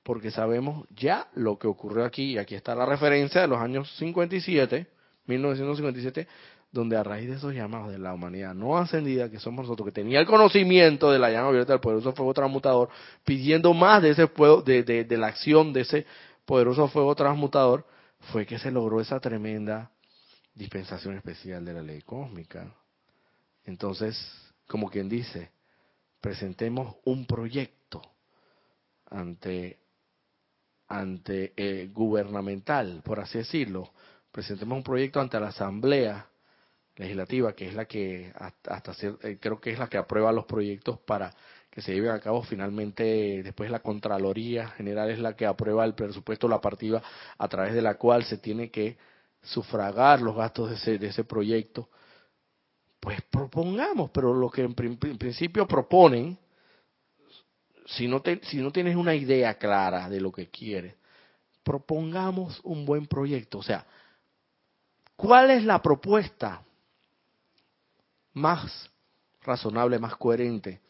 Porque sabemos ya lo que ocurrió aquí, y aquí está la referencia de los años 57, 1957, donde a raíz de esos llamados de la humanidad no ascendida, que somos nosotros, que tenía el conocimiento de la llama violeta del poderoso fuego transmutador, pidiendo más de ese fuego, de, de la acción de ese poderoso fuego transmutador, fue que se logró esa tremenda dispensación especial de la ley cósmica. Entonces, como quien dice, presentemos un proyecto ante ante eh, gubernamental, por así decirlo, presentemos un proyecto ante la Asamblea Legislativa, que es la que hasta, eh, creo que es la que aprueba los proyectos para que se lleven a cabo. Finalmente después la Contraloría General es la que aprueba el presupuesto, la partida a través de la cual se tiene que sufragar los gastos de ese, de ese proyecto pues propongamos, pero lo que en, principio proponen, si no, si no tienes una idea clara de lo que quieres, propongamos un buen proyecto. O sea, ¿cuál es la propuesta más razonable, más coherente,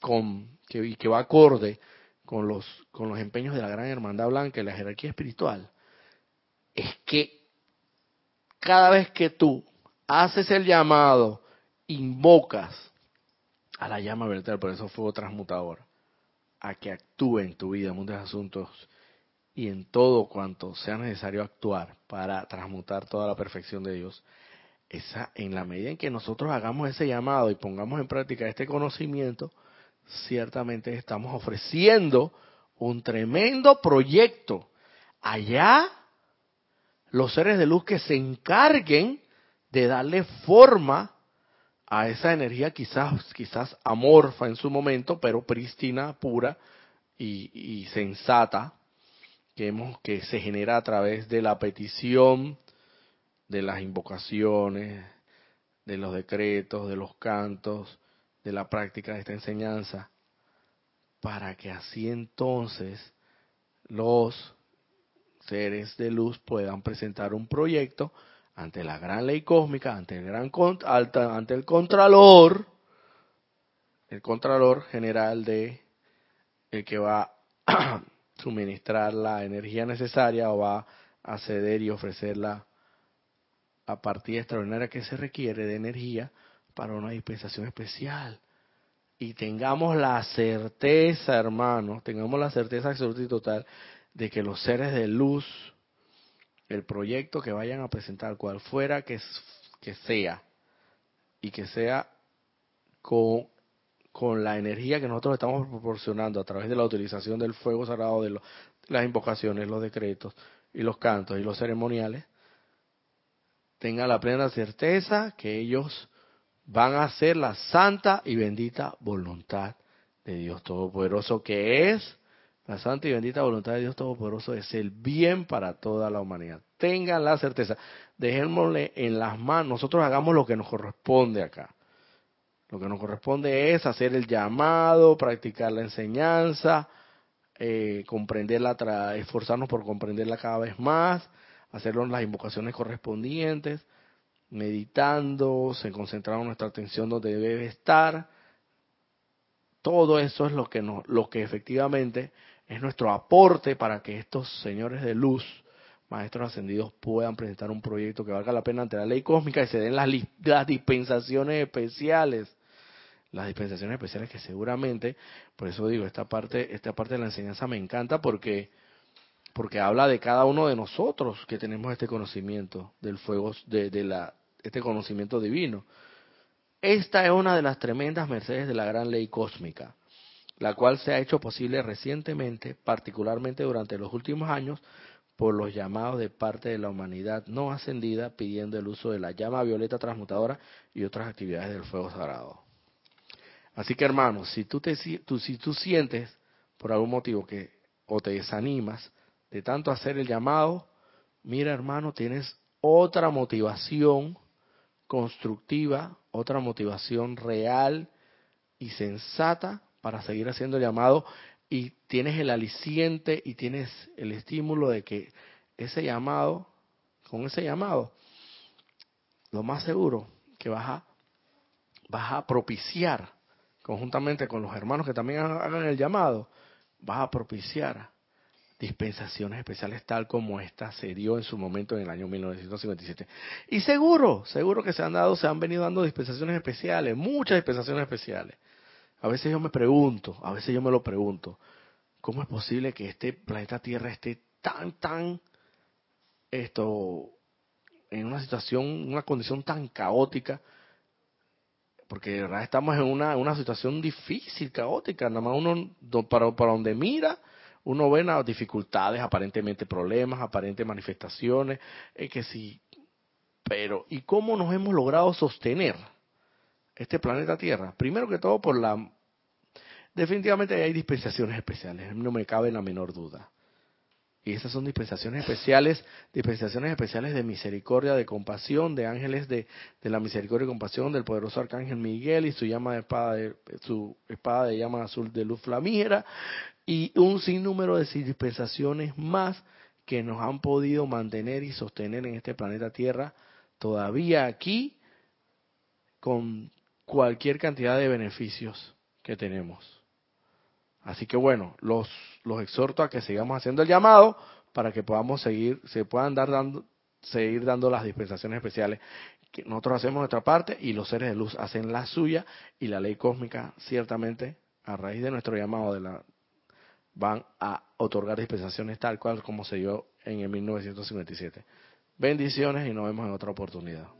con, que, que va acorde con los, con los empeños de la gran hermandad blanca y la jerarquía espiritual? Es que cada vez que tú haces el llamado, invocas a la llama vertebral, por eso fuego transmutador, a que actúe en tu vida, en muchos asuntos y en todo cuanto sea necesario actuar para transmutar toda la perfección de Dios. Esa, en la medida en que nosotros hagamos ese llamado y pongamos en práctica este conocimiento, ciertamente estamos ofreciendo un tremendo proyecto. Allá, los seres de luz que se encarguen de darle forma a esa energía quizás, quizás amorfa en su momento, pero prístina, pura y, sensata, que, hemos, que se genera a través de la petición, de las invocaciones, de los decretos, de los cantos, de la práctica de esta enseñanza, para que así entonces los seres de luz puedan presentar un proyecto ante la gran ley cósmica, ante el gran ante el contralor, el contralor general de el que va a suministrar la energía necesaria o va a ceder y ofrecer la partida extraordinaria que se requiere de energía para una dispensación especial. Y tengamos la certeza, hermanos, tengamos la certeza absoluta y total de que los seres de luz el proyecto que vayan a presentar, cual fuera que, que sea, y que sea con, con la energía que nosotros estamos proporcionando a través de la utilización del fuego sagrado, de, las invocaciones, los decretos y los cantos y los ceremoniales, tenga la plena certeza que ellos van a hacer la santa y bendita voluntad de Dios Todopoderoso, que es la santa y bendita voluntad de Dios Todopoderoso es el bien para toda la humanidad. Tengan la certeza. Dejémosle en las manos. Nosotros hagamos lo que nos corresponde acá. Lo que nos corresponde es hacer el llamado, practicar la enseñanza, eh, comprenderla, esforzarnos por comprenderla cada vez más, hacer las invocaciones correspondientes, meditando, se concentramos nuestra atención donde debe estar. Todo eso es lo que, nos, lo que efectivamente es nuestro aporte para que estos señores de luz, maestros ascendidos, puedan presentar un proyecto que valga la pena ante la ley cósmica y se den las, dispensaciones especiales. Las dispensaciones especiales que seguramente, por eso digo, esta parte, esta parte de la enseñanza me encanta porque, porque habla de cada uno de nosotros que tenemos este conocimiento del fuego, de, de la, este conocimiento divino. Esta es una de las tremendas mercedes de la gran ley cósmica la cual se ha hecho posible recientemente, particularmente durante los últimos años, por los llamados de parte de la humanidad no ascendida pidiendo el uso de la llama violeta transmutadora y otras actividades del fuego sagrado. Así que hermanos, si tú, te, tú, si tú sientes por algún motivo que o te desanimas de tanto hacer el llamado, mira hermano, tienes otra motivación constructiva, otra motivación real y sensata para seguir haciendo el llamado y tienes el aliciente y tienes el estímulo de que ese llamado, con ese llamado, lo más seguro que vas a, vas a propiciar, conjuntamente con los hermanos que también hagan el llamado, vas a propiciar dispensaciones especiales tal como esta se dio en su momento en el año 1957. Y seguro, seguro que se han dado, se han venido dando dispensaciones especiales, muchas dispensaciones especiales. A veces yo me pregunto, a veces yo me lo pregunto, ¿cómo es posible que este planeta Tierra esté tan, tan, esto, en una situación, una condición tan caótica? Porque de verdad estamos en una, una situación difícil, caótica. Nada más uno, para, para donde mira, uno ve las dificultades, aparentemente problemas, aparentes manifestaciones, es que sí. Pero, ¿y cómo nos hemos logrado sostener? Este planeta Tierra? Primero que todo por la... Definitivamente hay dispensaciones especiales, no me cabe la menor duda. Y esas son dispensaciones especiales, dispensaciones especiales de misericordia, de compasión, de ángeles de, de la misericordia y compasión del poderoso arcángel Miguel y su llama de espada de, su espada de llama azul de luz flamígera y un sinnúmero de dispensaciones más que nos han podido mantener y sostener en este planeta Tierra todavía aquí con cualquier cantidad de beneficios que tenemos. Así que bueno, los, los exhorto a que sigamos haciendo el llamado para que podamos seguir, se puedan dar dando, seguir dando las dispensaciones especiales que nosotros hacemos nuestra parte y los seres de luz hacen la suya y la ley cósmica ciertamente a raíz de nuestro llamado de la van a otorgar dispensaciones tal cual como se dio en el 1957. Bendiciones y nos vemos en otra oportunidad.